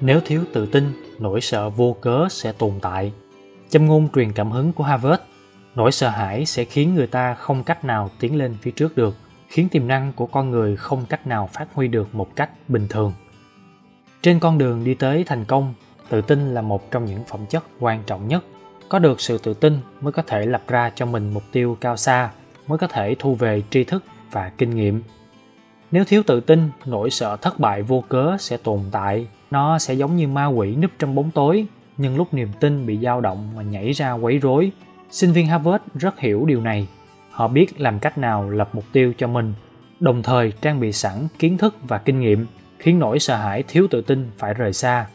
nếu thiếu tự tin, nỗi sợ vô cớ sẽ tồn tại. Châm ngôn truyền cảm hứng của harvard, nỗi sợ hãi sẽ khiến người ta không cách nào tiến lên phía trước được, khiến tiềm năng của con người không cách nào phát huy được một cách bình thường. Trên con đường đi tới thành công, tự tin là một trong những phẩm chất quan trọng nhất. Có được sự tự tin mới có thể lập ra cho mình mục tiêu cao xa, mới có thể thu về tri thức và kinh nghiệm. Nếu thiếu tự tin, nỗi sợ thất bại vô cớ sẽ tồn tại nó sẽ giống như ma quỷ núp trong bóng tối, nhưng lúc niềm tin bị dao động mà nhảy ra quấy rối. Sinh viên harvard rất hiểu điều này. Họ biết làm cách nào lập mục tiêu cho mình, đồng thời trang bị sẵn kiến thức và kinh nghiệm, khiến nỗi sợ hãi thiếu tự tin phải rời xa.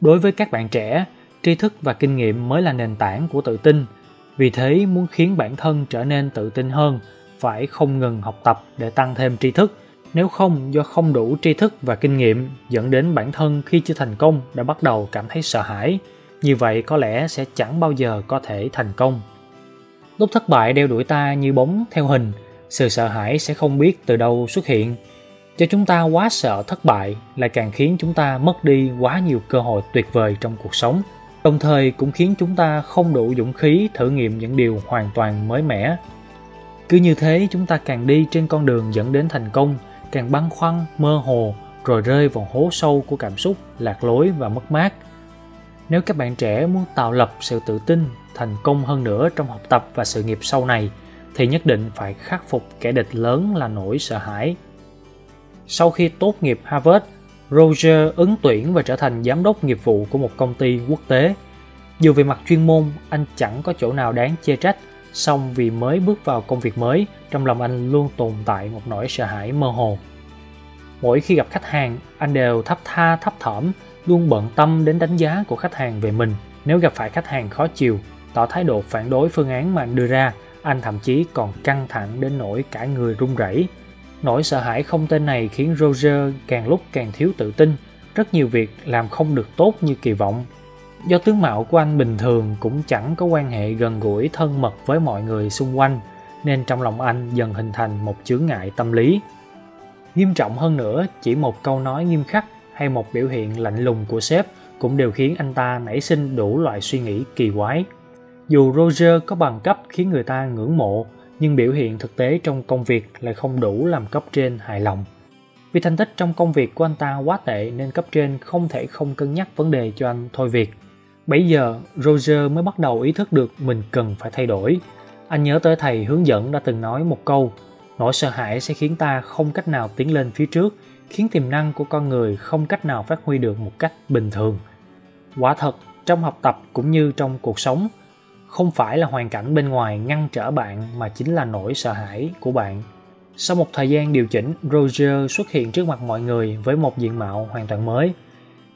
Đối với các bạn trẻ, tri thức và kinh nghiệm mới là nền tảng của tự tin. Vì thế, muốn khiến bản thân trở nên tự tin hơn, phải không ngừng học tập để tăng thêm tri thức nếu không, do không đủ tri thức và kinh nghiệm dẫn đến bản thân khi chưa thành công đã bắt đầu cảm thấy sợ hãi, như vậy có lẽ sẽ chẳng bao giờ có thể thành công. Lúc thất bại đeo đuổi ta như bóng theo hình, sự sợ hãi sẽ không biết từ đâu xuất hiện. Cho chúng ta quá sợ thất bại lại càng khiến chúng ta mất đi quá nhiều cơ hội tuyệt vời trong cuộc sống. Đồng thời cũng khiến chúng ta không đủ dũng khí thử nghiệm những điều hoàn toàn mới mẻ. Cứ như thế, chúng ta càng đi trên con đường dẫn đến thành công càng băn khoăn, mơ hồ, rồi rơi vào hố sâu của cảm xúc, lạc lối và mất mát. Nếu các bạn trẻ muốn tạo lập sự tự tin, thành công hơn nữa trong học tập và sự nghiệp sau này, thì nhất định phải khắc phục kẻ địch lớn là nỗi sợ hãi. Sau khi tốt nghiệp harvard, roger ứng tuyển và trở thành giám đốc nghiệp vụ của một công ty quốc tế. Dù về mặt chuyên môn, anh chẳng có chỗ nào đáng chê trách song vì mới bước vào công việc mới, trong lòng anh luôn tồn tại một nỗi sợ hãi mơ hồ. Mỗi khi gặp khách hàng, anh đều thấp tha, thấp thỏm, luôn bận tâm đến đánh giá của khách hàng về mình. Nếu gặp phải khách hàng khó chịu, tỏ thái độ phản đối phương án mà anh đưa ra, anh thậm chí còn căng thẳng đến nỗi cả người run rẩy. Nỗi sợ hãi không tên này khiến roger càng lúc càng thiếu tự tin. Rất nhiều việc làm không được tốt như kỳ vọng do tướng mạo của anh bình thường cũng chẳng có quan hệ gần gũi thân mật với mọi người xung quanh, nên trong lòng anh dần hình thành một chướng ngại tâm lý. Nghiêm trọng hơn nữa, chỉ một câu nói nghiêm khắc hay một biểu hiện lạnh lùng của sếp cũng đều khiến anh ta nảy sinh đủ loại suy nghĩ kỳ quái. Dù roger có bằng cấp khiến người ta ngưỡng mộ, nhưng biểu hiện thực tế trong công việc lại không đủ làm cấp trên hài lòng. Vì thành tích trong công việc của anh ta quá tệ nên cấp trên không thể không cân nhắc vấn đề cho anh thôi việc bây giờ, Roger mới bắt đầu ý thức được mình cần phải thay đổi. Anh nhớ tới thầy hướng dẫn đã từng nói một câu, nỗi sợ hãi sẽ khiến ta không cách nào tiến lên phía trước, khiến tiềm năng của con người không cách nào phát huy được một cách bình thường. Quả thật, trong học tập cũng như trong cuộc sống, không phải là hoàn cảnh bên ngoài ngăn trở bạn mà chính là nỗi sợ hãi của bạn. Sau một thời gian điều chỉnh, Roger xuất hiện trước mặt mọi người với một diện mạo hoàn toàn mới.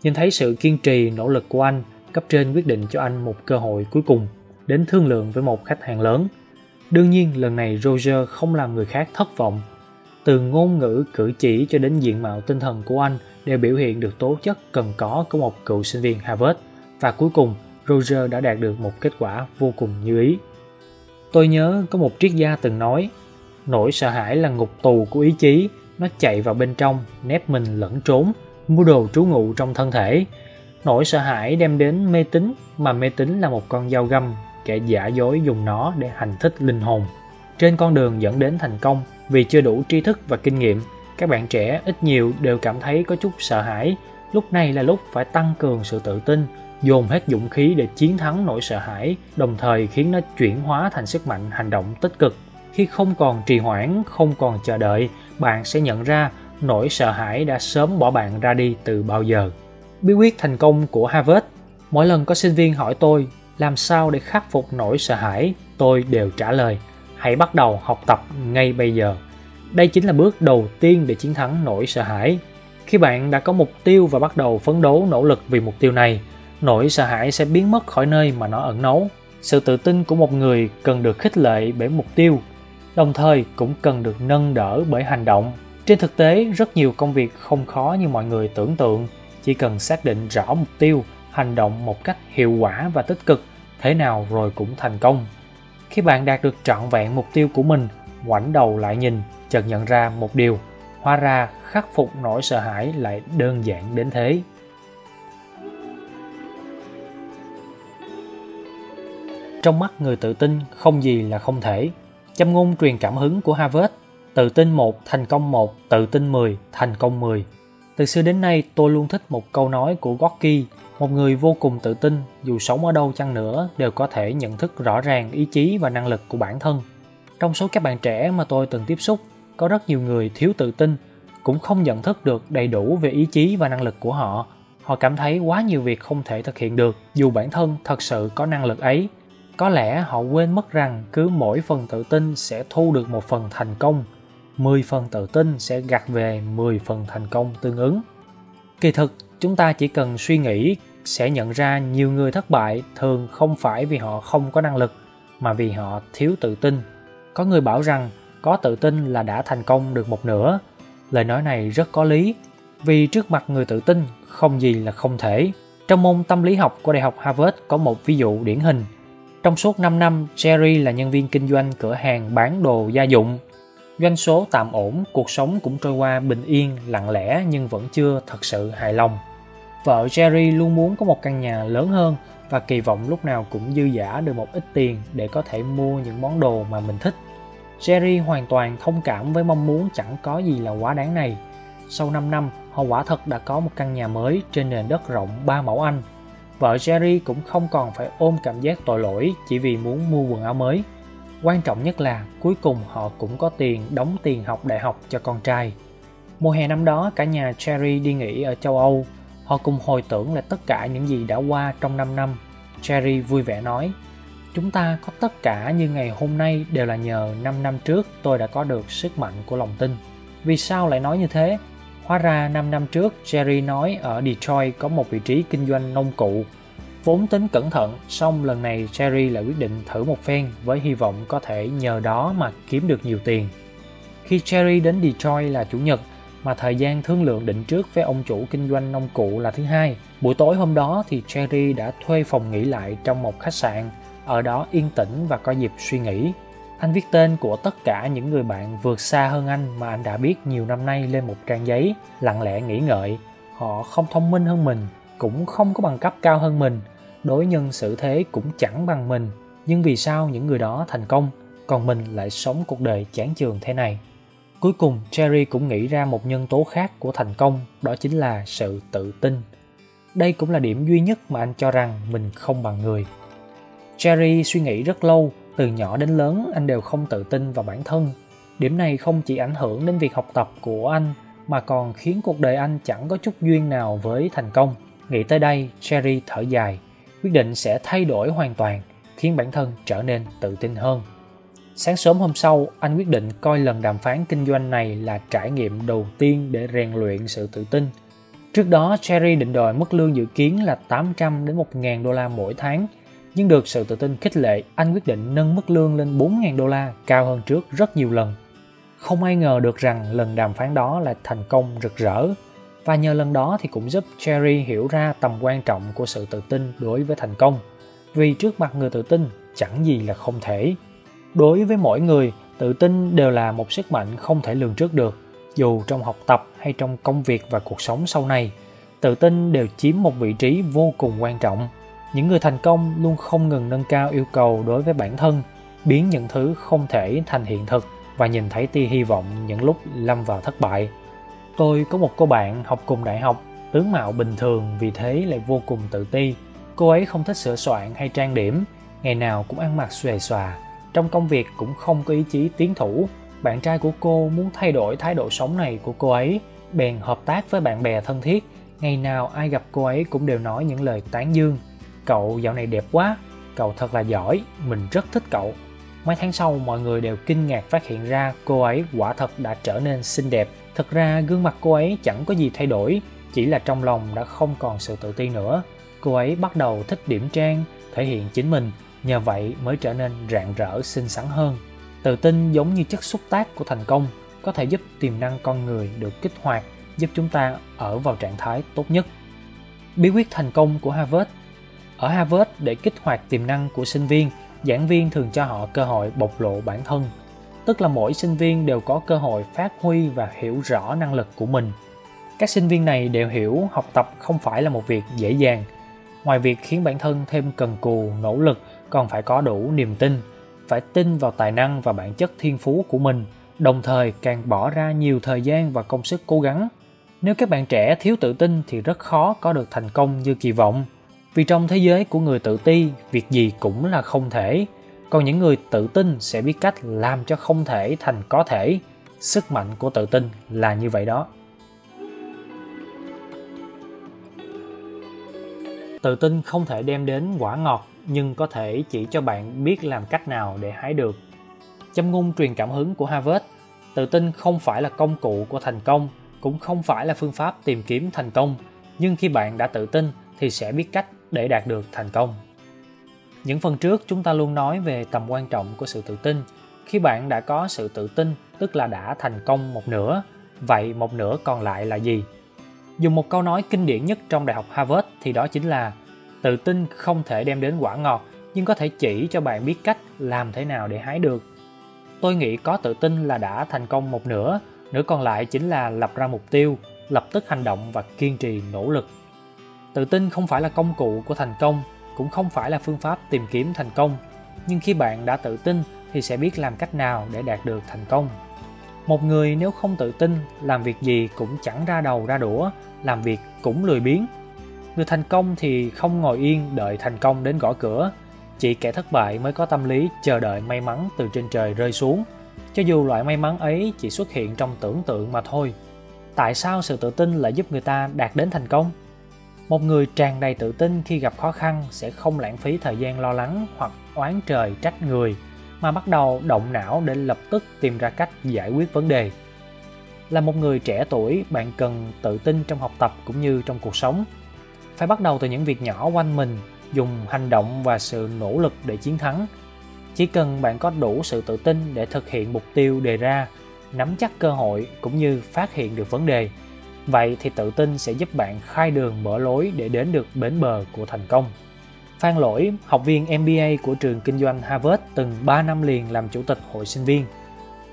Nhìn thấy sự kiên trì, nỗ lực của anh, cấp trên quyết định cho anh một cơ hội cuối cùng đến thương lượng với một khách hàng lớn. Đương nhiên, lần này Roger không làm người khác thất vọng. Từ ngôn ngữ, cử chỉ cho đến diện mạo tinh thần của anh đều biểu hiện được tố chất cần có của một cựu sinh viên Harvard và cuối cùng, Roger đã đạt được một kết quả vô cùng như ý. Tôi nhớ có một triết gia từng nói, nỗi sợ hãi là ngục tù của ý chí, nó chạy vào bên trong, nép mình lẫn trốn, mua đồ trú ngụ trong thân thể Nỗi sợ hãi đem đến mê tín mà mê tín là một con dao găm kẻ giả dối dùng nó để hành thích linh hồn. Trên con đường dẫn đến thành công vì chưa đủ tri thức và kinh nghiệm, các bạn trẻ ít nhiều đều cảm thấy có chút sợ hãi. Lúc này là lúc phải tăng cường sự tự tin, dồn hết dũng khí để chiến thắng nỗi sợ hãi, đồng thời khiến nó chuyển hóa thành sức mạnh hành động tích cực. Khi không còn trì hoãn, không còn chờ đợi, bạn sẽ nhận ra nỗi sợ hãi đã sớm bỏ bạn ra đi từ bao giờ bí quyết thành công của Harvard. Mỗi lần có sinh viên hỏi tôi làm sao để khắc phục nỗi sợ hãi, tôi đều trả lời hãy bắt đầu học tập ngay bây giờ. Đây chính là bước đầu tiên để chiến thắng nỗi sợ hãi. Khi bạn đã có mục tiêu và bắt đầu phấn đấu nỗ lực vì mục tiêu này, nỗi sợ hãi sẽ biến mất khỏi nơi mà nó ẩn náu. Sự tự tin của một người cần được khích lệ bởi mục tiêu, đồng thời cũng cần được nâng đỡ bởi hành động. Trên thực tế, rất nhiều công việc không khó như mọi người tưởng tượng chỉ cần xác định rõ mục tiêu, hành động một cách hiệu quả và tích cực, thế nào rồi cũng thành công. Khi bạn đạt được trọn vẹn mục tiêu của mình, ngoảnh đầu lại nhìn, chợt nhận ra một điều, hóa ra khắc phục nỗi sợ hãi lại đơn giản đến thế. Trong mắt người tự tin không gì là không thể. Châm ngôn truyền cảm hứng của harvard, tự tin một thành công một, tự tin 10 thành công 10 từ xưa đến nay tôi luôn thích một câu nói của Gorky, một người vô cùng tự tin dù sống ở đâu chăng nữa đều có thể nhận thức rõ ràng ý chí và năng lực của bản thân. Trong số các bạn trẻ mà tôi từng tiếp xúc, có rất nhiều người thiếu tự tin, cũng không nhận thức được đầy đủ về ý chí và năng lực của họ. Họ cảm thấy quá nhiều việc không thể thực hiện được dù bản thân thật sự có năng lực ấy. Có lẽ họ quên mất rằng cứ mỗi phần tự tin sẽ thu được một phần thành công 10 phần tự tin sẽ gặt về 10 phần thành công tương ứng. Kỳ thực, chúng ta chỉ cần suy nghĩ sẽ nhận ra nhiều người thất bại thường không phải vì họ không có năng lực mà vì họ thiếu tự tin. Có người bảo rằng có tự tin là đã thành công được một nửa. Lời nói này rất có lý, vì trước mặt người tự tin không gì là không thể. Trong môn tâm lý học của Đại học Harvard có một ví dụ điển hình. Trong suốt 5 năm, Jerry là nhân viên kinh doanh cửa hàng bán đồ gia dụng Doanh số tạm ổn, cuộc sống cũng trôi qua bình yên, lặng lẽ nhưng vẫn chưa thật sự hài lòng. Vợ Jerry luôn muốn có một căn nhà lớn hơn và kỳ vọng lúc nào cũng dư giả được một ít tiền để có thể mua những món đồ mà mình thích. Jerry hoàn toàn thông cảm với mong muốn chẳng có gì là quá đáng này. Sau 5 năm, họ quả thật đã có một căn nhà mới trên nền đất rộng 3 mẫu Anh. Vợ Jerry cũng không còn phải ôm cảm giác tội lỗi chỉ vì muốn mua quần áo mới quan trọng nhất là cuối cùng họ cũng có tiền, đóng tiền học đại học cho con trai. Mùa hè năm đó, cả nhà cherry đi nghỉ ở châu âu. Họ cùng hồi tưởng lại tất cả những gì đã qua trong 5 năm. Cherry vui vẻ nói, chúng ta có tất cả như ngày hôm nay đều là nhờ 5 năm trước tôi đã có được sức mạnh của lòng tin. Vì sao lại nói như thế? Hóa ra 5 năm trước Jerry nói ở Detroit có một vị trí kinh doanh nông cụ. Vốn tính cẩn thận, song lần này Jerry lại quyết định thử một phen với hy vọng có thể nhờ đó mà kiếm được nhiều tiền. Khi Jerry đến Detroit là chủ nhật, mà thời gian thương lượng định trước với ông chủ kinh doanh nông cụ là thứ hai. Buổi tối hôm đó thì Jerry đã thuê phòng nghỉ lại trong một khách sạn, ở đó yên tĩnh và có dịp suy nghĩ. Anh viết tên của tất cả những người bạn vượt xa hơn anh mà anh đã biết nhiều năm nay lên một trang giấy, lặng lẽ nghĩ ngợi. Họ không thông minh hơn mình, cũng không có bằng cấp cao hơn mình, đối nhân xử thế cũng chẳng bằng mình, nhưng vì sao những người đó thành công, còn mình lại sống cuộc đời chán chường thế này? Cuối cùng cherry cũng nghĩ ra một nhân tố khác của thành công, đó chính là sự tự tin. Đây cũng là điểm duy nhất mà anh cho rằng mình không bằng người. Cherry suy nghĩ rất lâu, từ nhỏ đến lớn anh đều không tự tin vào bản thân. Điểm này không chỉ ảnh hưởng đến việc học tập của anh, mà còn khiến cuộc đời anh chẳng có chút duyên nào với thành công. Nghĩ tới đây cherry thở dài quyết định sẽ thay đổi hoàn toàn, khiến bản thân trở nên tự tin hơn. Sáng sớm hôm sau, anh quyết định coi lần đàm phán kinh doanh này là trải nghiệm đầu tiên để rèn luyện sự tự tin. Trước đó, Cherry định đòi mức lương dự kiến là 800 đến 1.000 đô la mỗi tháng, nhưng được sự tự tin khích lệ, anh quyết định nâng mức lương lên 4.000 đô la, cao hơn trước rất nhiều lần. Không ai ngờ được rằng lần đàm phán đó lại thành công rực rỡ và nhờ lần đó thì cũng giúp Cherry hiểu ra tầm quan trọng của sự tự tin đối với thành công. Vì trước mặt người tự tin chẳng gì là không thể. Đối với mỗi người, tự tin đều là một sức mạnh không thể lường trước được. Dù trong học tập hay trong công việc và cuộc sống sau này, tự tin đều chiếm một vị trí vô cùng quan trọng. Những người thành công luôn không ngừng nâng cao yêu cầu đối với bản thân, biến những thứ không thể thành hiện thực và nhìn thấy tia hy vọng những lúc lâm vào thất bại Tôi có một cô bạn học cùng đại học, tướng mạo bình thường vì thế lại vô cùng tự ti. Cô ấy không thích sửa soạn hay trang điểm, ngày nào cũng ăn mặc xuề xòa. Trong công việc cũng không có ý chí tiến thủ. Bạn trai của cô muốn thay đổi thái độ sống này của cô ấy, bèn hợp tác với bạn bè thân thiết. Ngày nào ai gặp cô ấy cũng đều nói những lời tán dương. Cậu dạo này đẹp quá, cậu thật là giỏi, mình rất thích cậu. Mấy tháng sau mọi người đều kinh ngạc phát hiện ra cô ấy quả thật đã trở nên xinh đẹp Thực ra gương mặt cô ấy chẳng có gì thay đổi, chỉ là trong lòng đã không còn sự tự tin nữa. Cô ấy bắt đầu thích điểm trang, thể hiện chính mình, nhờ vậy mới trở nên rạng rỡ xinh xắn hơn. Tự tin giống như chất xúc tác của thành công, có thể giúp tiềm năng con người được kích hoạt, giúp chúng ta ở vào trạng thái tốt nhất. Bí quyết thành công của Harvard Ở Harvard, để kích hoạt tiềm năng của sinh viên, giảng viên thường cho họ cơ hội bộc lộ bản thân, tức là mỗi sinh viên đều có cơ hội phát huy và hiểu rõ năng lực của mình. Các sinh viên này đều hiểu học tập không phải là một việc dễ dàng. Ngoài việc khiến bản thân thêm cần cù, nỗ lực, còn phải có đủ niềm tin, phải tin vào tài năng và bản chất thiên phú của mình, đồng thời càng bỏ ra nhiều thời gian và công sức cố gắng. Nếu các bạn trẻ thiếu tự tin thì rất khó có được thành công như kỳ vọng, vì trong thế giới của người tự ti, việc gì cũng là không thể còn những người tự tin sẽ biết cách làm cho không thể thành có thể. Sức mạnh của tự tin là như vậy đó. Tự tin không thể đem đến quả ngọt, nhưng có thể chỉ cho bạn biết làm cách nào để hái được. Châm ngôn truyền cảm hứng của harvard, tự tin không phải là công cụ của thành công, cũng không phải là phương pháp tìm kiếm thành công. Nhưng khi bạn đã tự tin thì sẽ biết cách để đạt được thành công những phần trước chúng ta luôn nói về tầm quan trọng của sự tự tin. Khi bạn đã có sự tự tin, tức là đã thành công một nửa, vậy một nửa còn lại là gì? Dùng một câu nói kinh điển nhất trong đại học harvard thì đó chính là, tự tin không thể đem đến quả ngọt, nhưng có thể chỉ cho bạn biết cách làm thế nào để hái được. Tôi nghĩ có tự tin là đã thành công một nửa nửa còn lại chính là lập ra mục tiêu, lập tức hành động và kiên trì nỗ lực. Tự tin không phải là công cụ của thành công cũng không phải là phương pháp tìm kiếm thành công, nhưng khi bạn đã tự tin thì sẽ biết làm cách nào để đạt được thành công. Một người nếu không tự tin, làm việc gì cũng chẳng ra đầu ra đũa, làm việc cũng lười biếng. Người thành công thì không ngồi yên đợi thành công đến gõ cửa. Chỉ kẻ thất bại mới có tâm lý chờ đợi may mắn từ trên trời rơi xuống. Cho dù loại may mắn ấy chỉ xuất hiện trong tưởng tượng mà thôi. Tại sao sự tự tin lại giúp người ta đạt đến thành công? Một người tràn đầy tự tin khi gặp khó khăn sẽ không lãng phí thời gian lo lắng hoặc oán trời trách người, mà bắt đầu động não để lập tức tìm ra cách giải quyết vấn đề. Là một người trẻ tuổi, bạn cần tự tin trong học tập cũng như trong cuộc sống. Phải bắt đầu từ những việc nhỏ quanh mình, dùng hành động và sự nỗ lực để chiến thắng. Chỉ cần bạn có đủ sự tự tin để thực hiện mục tiêu đề ra, nắm chắc cơ hội cũng như phát hiện được vấn đề vậy thì tự tin sẽ giúp bạn khai đường mở lối để đến được bến bờ của thành công Phan Lỗi, học viên MBA của trường kinh doanh Harvard từng 3 năm liền làm chủ tịch hội sinh viên.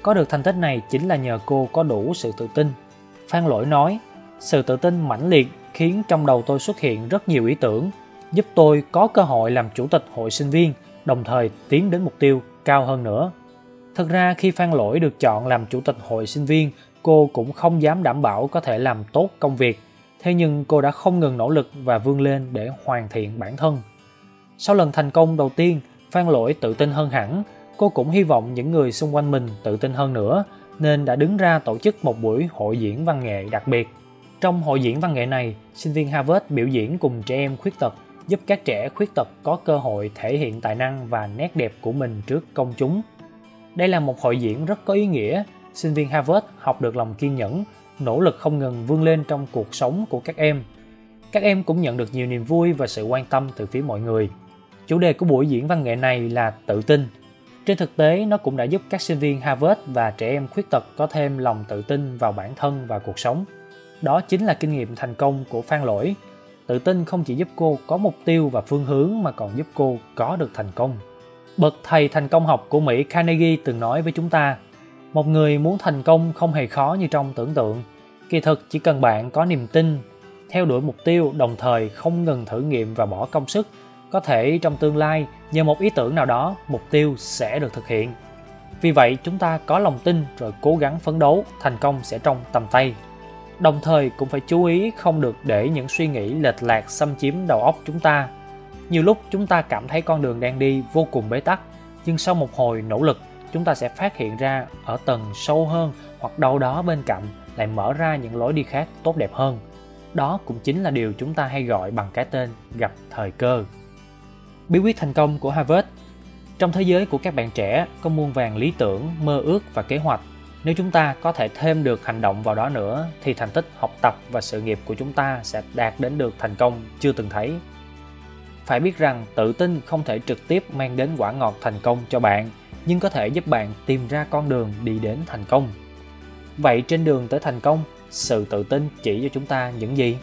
Có được thành tích này chính là nhờ cô có đủ sự tự tin. Phan Lỗi nói, sự tự tin mãnh liệt khiến trong đầu tôi xuất hiện rất nhiều ý tưởng, giúp tôi có cơ hội làm chủ tịch hội sinh viên, đồng thời tiến đến mục tiêu cao hơn nữa. Thực ra khi Phan Lỗi được chọn làm chủ tịch hội sinh viên, cô cũng không dám đảm bảo có thể làm tốt công việc. Thế nhưng cô đã không ngừng nỗ lực và vươn lên để hoàn thiện bản thân. Sau lần thành công đầu tiên, Phan Lỗi tự tin hơn hẳn. Cô cũng hy vọng những người xung quanh mình tự tin hơn nữa, nên đã đứng ra tổ chức một buổi hội diễn văn nghệ đặc biệt. Trong hội diễn văn nghệ này, sinh viên Harvard biểu diễn cùng trẻ em khuyết tật, giúp các trẻ khuyết tật có cơ hội thể hiện tài năng và nét đẹp của mình trước công chúng. Đây là một hội diễn rất có ý nghĩa, sinh viên Harvard học được lòng kiên nhẫn, nỗ lực không ngừng vươn lên trong cuộc sống của các em. Các em cũng nhận được nhiều niềm vui và sự quan tâm từ phía mọi người. Chủ đề của buổi diễn văn nghệ này là tự tin. Trên thực tế, nó cũng đã giúp các sinh viên Harvard và trẻ em khuyết tật có thêm lòng tự tin vào bản thân và cuộc sống. Đó chính là kinh nghiệm thành công của Phan Lỗi. Tự tin không chỉ giúp cô có mục tiêu và phương hướng mà còn giúp cô có được thành công. Bậc thầy thành công học của Mỹ Carnegie từng nói với chúng ta, một người muốn thành công không hề khó như trong tưởng tượng. Kỳ thực chỉ cần bạn có niềm tin, theo đuổi mục tiêu đồng thời không ngừng thử nghiệm và bỏ công sức có thể trong tương lai nhờ một ý tưởng nào đó mục tiêu sẽ được thực hiện. Vì vậy chúng ta có lòng tin rồi cố gắng phấn đấu thành công sẽ trong tầm tay. Đồng thời cũng phải chú ý không được để những suy nghĩ lệch lạc xâm chiếm đầu óc chúng ta. Nhiều lúc chúng ta cảm thấy con đường đang đi vô cùng bế tắc nhưng sau một hồi nỗ lực chúng ta sẽ phát hiện ra ở tầng sâu hơn hoặc đâu đó bên cạnh lại mở ra những lối đi khác tốt đẹp hơn đó cũng chính là điều chúng ta hay gọi bằng cái tên gặp thời cơ bí quyết thành công của Harvard. Trong thế giới của các bạn trẻ có muôn vàng lý tưởng, mơ ước và kế hoạch. Nếu chúng ta có thể thêm được hành động vào đó nữa thì thành tích học tập và sự nghiệp của chúng ta sẽ đạt đến được thành công chưa từng thấy. Phải biết rằng tự tin không thể trực tiếp mang đến quả ngọt thành công cho bạn, nhưng có thể giúp bạn tìm ra con đường đi đến thành công. Vậy trên đường tới thành công, sự tự tin chỉ cho chúng ta những gì?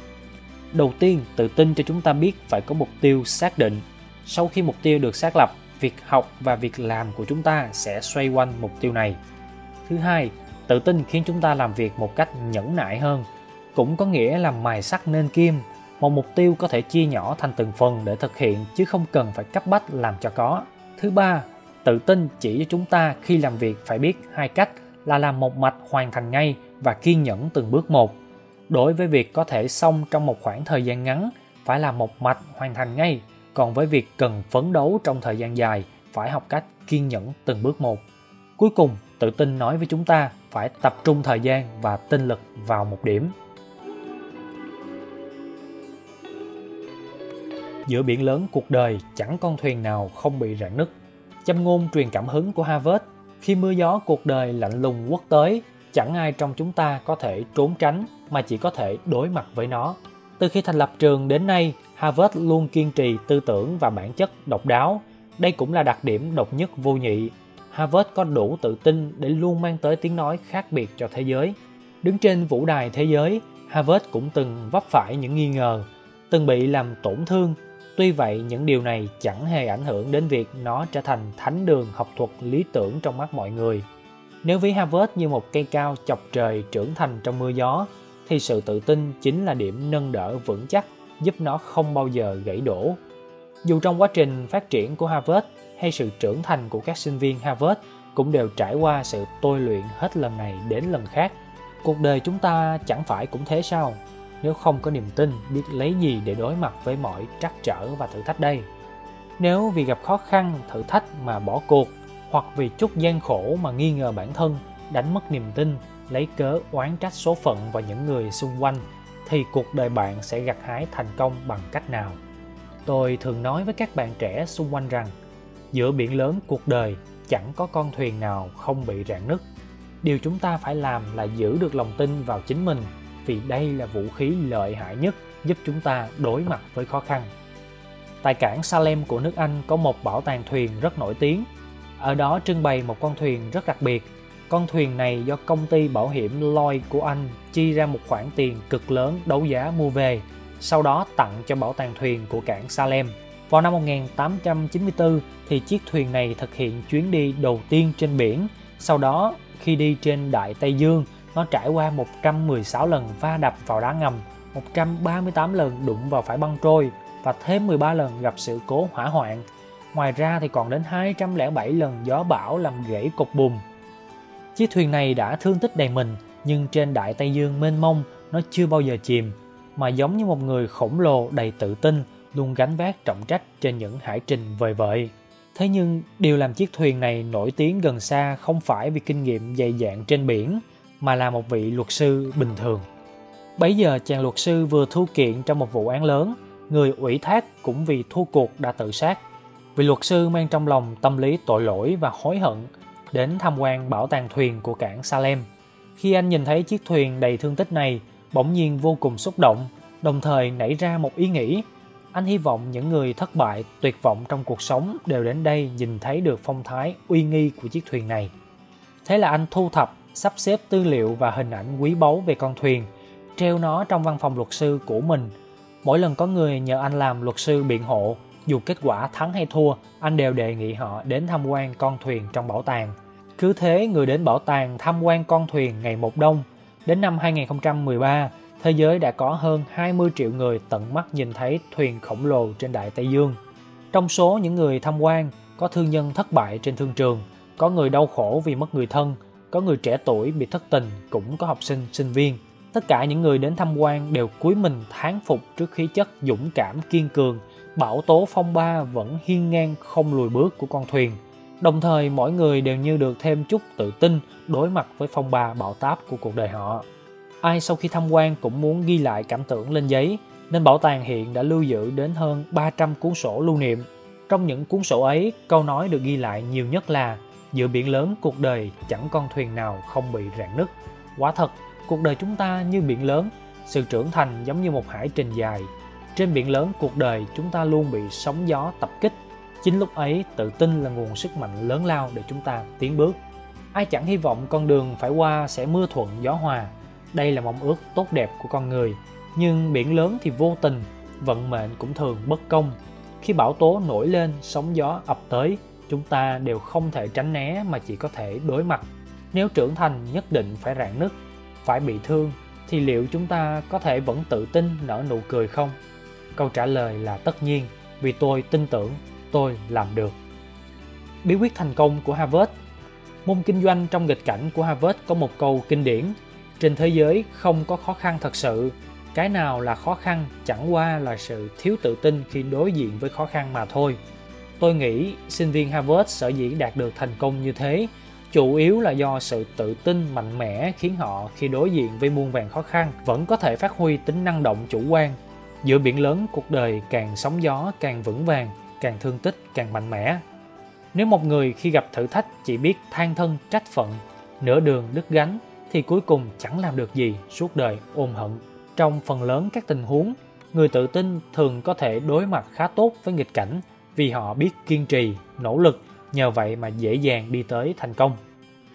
Đầu tiên, tự tin cho chúng ta biết phải có mục tiêu xác định sau khi mục tiêu được xác lập việc học và việc làm của chúng ta sẽ xoay quanh mục tiêu này thứ hai tự tin khiến chúng ta làm việc một cách nhẫn nại hơn cũng có nghĩa là mài sắt nên kim một mục tiêu có thể chia nhỏ thành từng phần để thực hiện chứ không cần phải cấp bách làm cho có thứ ba tự tin chỉ cho chúng ta khi làm việc phải biết hai cách là làm một mạch hoàn thành ngay và kiên nhẫn từng bước một. Đối với việc có thể xong trong một khoảng thời gian ngắn, phải làm một mạch hoàn thành ngay. Còn với việc cần phấn đấu trong thời gian dài, phải học cách kiên nhẫn từng bước một. Cuối cùng, tự tin nói với chúng ta phải tập trung thời gian và tinh lực vào một điểm. Giữa biển lớn cuộc đời, chẳng con thuyền nào không bị rạn nứt châm ngôn truyền cảm hứng của Harvard. Khi mưa gió, cuộc đời lạnh lùng quất tới chẳng ai trong chúng ta có thể trốn tránh mà chỉ có thể đối mặt với nó. Từ khi thành lập trường đến nay, Harvard luôn kiên trì tư tưởng và bản chất độc đáo. Đây cũng là đặc điểm độc nhất vô nhị. Harvard có đủ tự tin để luôn mang tới tiếng nói khác biệt cho thế giới. Đứng trên vũ đài thế giới, Harvard cũng từng vấp phải những nghi ngờ, từng bị làm tổn thương Tuy vậy, những điều này chẳng hề ảnh hưởng đến việc nó trở thành thánh đường học thuật lý tưởng trong mắt mọi người. Nếu ví Harvard như một cây cao chọc trời trưởng thành trong mưa gió, thì sự tự tin chính là điểm nâng đỡ vững chắc giúp nó không bao giờ gãy đổ. Dù trong quá trình phát triển của Harvard hay sự trưởng thành của các sinh viên Harvard cũng đều trải qua sự tôi luyện hết lần này đến lần khác. Cuộc đời chúng ta chẳng phải cũng thế sao? Nếu không có niềm tin, biết lấy gì để đối mặt với mọi trắc trở và thử thách đây? Nếu vì gặp khó khăn, thử thách mà bỏ cuộc, hoặc vì chút gian khổ mà nghi ngờ bản thân, đánh mất niềm tin, lấy cớ oán trách số phận và những người xung quanh, thì cuộc đời bạn sẽ gặt hái thành công bằng cách nào? Tôi thường nói với các bạn trẻ xung quanh rằng, giữa biển lớn cuộc đời, chẳng có con thuyền nào không bị rạn nứt. Điều chúng ta phải làm là giữ được lòng tin vào chính mình vì đây là vũ khí lợi hại nhất giúp chúng ta đối mặt với khó khăn. Tại cảng Salem của nước Anh có một bảo tàng thuyền rất nổi tiếng. Ở đó trưng bày một con thuyền rất đặc biệt. Con thuyền này do công ty bảo hiểm Lloyd của Anh chi ra một khoản tiền cực lớn đấu giá mua về, sau đó tặng cho bảo tàng thuyền của cảng Salem. Vào năm 1894 thì chiếc thuyền này thực hiện chuyến đi đầu tiên trên biển. Sau đó khi đi trên Đại Tây Dương nó trải qua 116 lần va đập vào đá ngầm, 138 lần đụng vào phải băng trôi và thêm 13 lần gặp sự cố hỏa hoạn. Ngoài ra thì còn đến 207 lần gió bão làm gãy cột bùn. Chiếc thuyền này đã thương tích đầy mình, nhưng trên đại Tây Dương mênh mông, nó chưa bao giờ chìm, mà giống như một người khổng lồ đầy tự tin, luôn gánh vác trọng trách trên những hải trình vời vợi. Thế nhưng, điều làm chiếc thuyền này nổi tiếng gần xa không phải vì kinh nghiệm dày dạn trên biển, mà là một vị luật sư bình thường. Bấy giờ chàng luật sư vừa thu kiện trong một vụ án lớn, người ủy thác cũng vì thua cuộc đã tự sát. Vị luật sư mang trong lòng tâm lý tội lỗi và hối hận đến tham quan bảo tàng thuyền của cảng Salem. Khi anh nhìn thấy chiếc thuyền đầy thương tích này, bỗng nhiên vô cùng xúc động, đồng thời nảy ra một ý nghĩ. Anh hy vọng những người thất bại, tuyệt vọng trong cuộc sống đều đến đây nhìn thấy được phong thái uy nghi của chiếc thuyền này. Thế là anh thu thập sắp xếp tư liệu và hình ảnh quý báu về con thuyền, treo nó trong văn phòng luật sư của mình. Mỗi lần có người nhờ anh làm luật sư biện hộ, dù kết quả thắng hay thua, anh đều đề nghị họ đến tham quan con thuyền trong bảo tàng. Cứ thế người đến bảo tàng tham quan con thuyền ngày một đông. Đến năm 2013, thế giới đã có hơn 20 triệu người tận mắt nhìn thấy thuyền khổng lồ trên Đại Tây Dương. Trong số những người tham quan, có thương nhân thất bại trên thương trường, có người đau khổ vì mất người thân, có người trẻ tuổi bị thất tình, cũng có học sinh, sinh viên. Tất cả những người đến tham quan đều cúi mình thán phục trước khí chất dũng cảm kiên cường, bão tố phong ba vẫn hiên ngang không lùi bước của con thuyền. Đồng thời mỗi người đều như được thêm chút tự tin đối mặt với phong ba bão táp của cuộc đời họ. Ai sau khi tham quan cũng muốn ghi lại cảm tưởng lên giấy, nên bảo tàng hiện đã lưu giữ đến hơn 300 cuốn sổ lưu niệm. Trong những cuốn sổ ấy, câu nói được ghi lại nhiều nhất là giữa biển lớn, cuộc đời chẳng con thuyền nào không bị rạn nứt. Quả thật, cuộc đời chúng ta như biển lớn, sự trưởng thành giống như một hải trình dài. Trên biển lớn, cuộc đời chúng ta luôn bị sóng gió tập kích. Chính lúc ấy, tự tin là nguồn sức mạnh lớn lao để chúng ta tiến bước. Ai chẳng hy vọng con đường phải qua sẽ mưa thuận gió hòa. Đây là mong ước tốt đẹp của con người. Nhưng biển lớn thì vô tình, vận mệnh cũng thường bất công. Khi bão tố nổi lên, sóng gió ập tới chúng ta đều không thể tránh né mà chỉ có thể đối mặt. Nếu trưởng thành, nhất định phải rạn nứt, phải bị thương, thì liệu chúng ta có thể vẫn tự tin nở nụ cười không? Câu trả lời là tất nhiên, vì tôi tin tưởng, tôi làm được. Bí quyết thành công của harvard. Môn kinh doanh trong nghịch cảnh của harvard có một câu kinh điển, trên thế giới không có khó khăn thật sự, cái nào là khó khăn chẳng qua là sự thiếu tự tin khi đối diện với khó khăn mà thôi tôi nghĩ sinh viên harvard sở dĩ đạt được thành công như thế chủ yếu là do sự tự tin mạnh mẽ khiến họ khi đối diện với muôn vàn khó khăn vẫn có thể phát huy tính năng động chủ quan. Giữa biển lớn, cuộc đời càng sóng gió càng vững vàng, càng thương tích càng mạnh mẽ. Nếu một người khi gặp thử thách chỉ biết than thân, trách phận, nửa đường đứt gánh thì cuối cùng chẳng làm được gì suốt đời ôm hận. Trong phần lớn các tình huống, người tự tin thường có thể đối mặt khá tốt với nghịch cảnh vì họ biết kiên trì, nỗ lực, nhờ vậy mà dễ dàng đi tới thành công.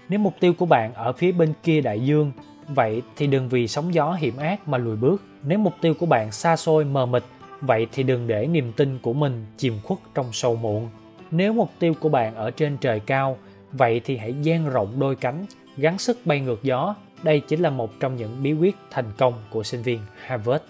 Nếu mục tiêu của bạn ở phía bên kia đại dương, vậy thì đừng vì sóng gió hiểm ác mà lùi bước. Nếu mục tiêu của bạn xa xôi, mờ mịt, vậy thì đừng để niềm tin của mình chìm khuất trong sâu muộn. Nếu mục tiêu của bạn ở trên trời cao, vậy thì hãy dang rộng đôi cánh, gắng sức bay ngược gió. Đây chính là một trong những bí quyết thành công của sinh viên harvard.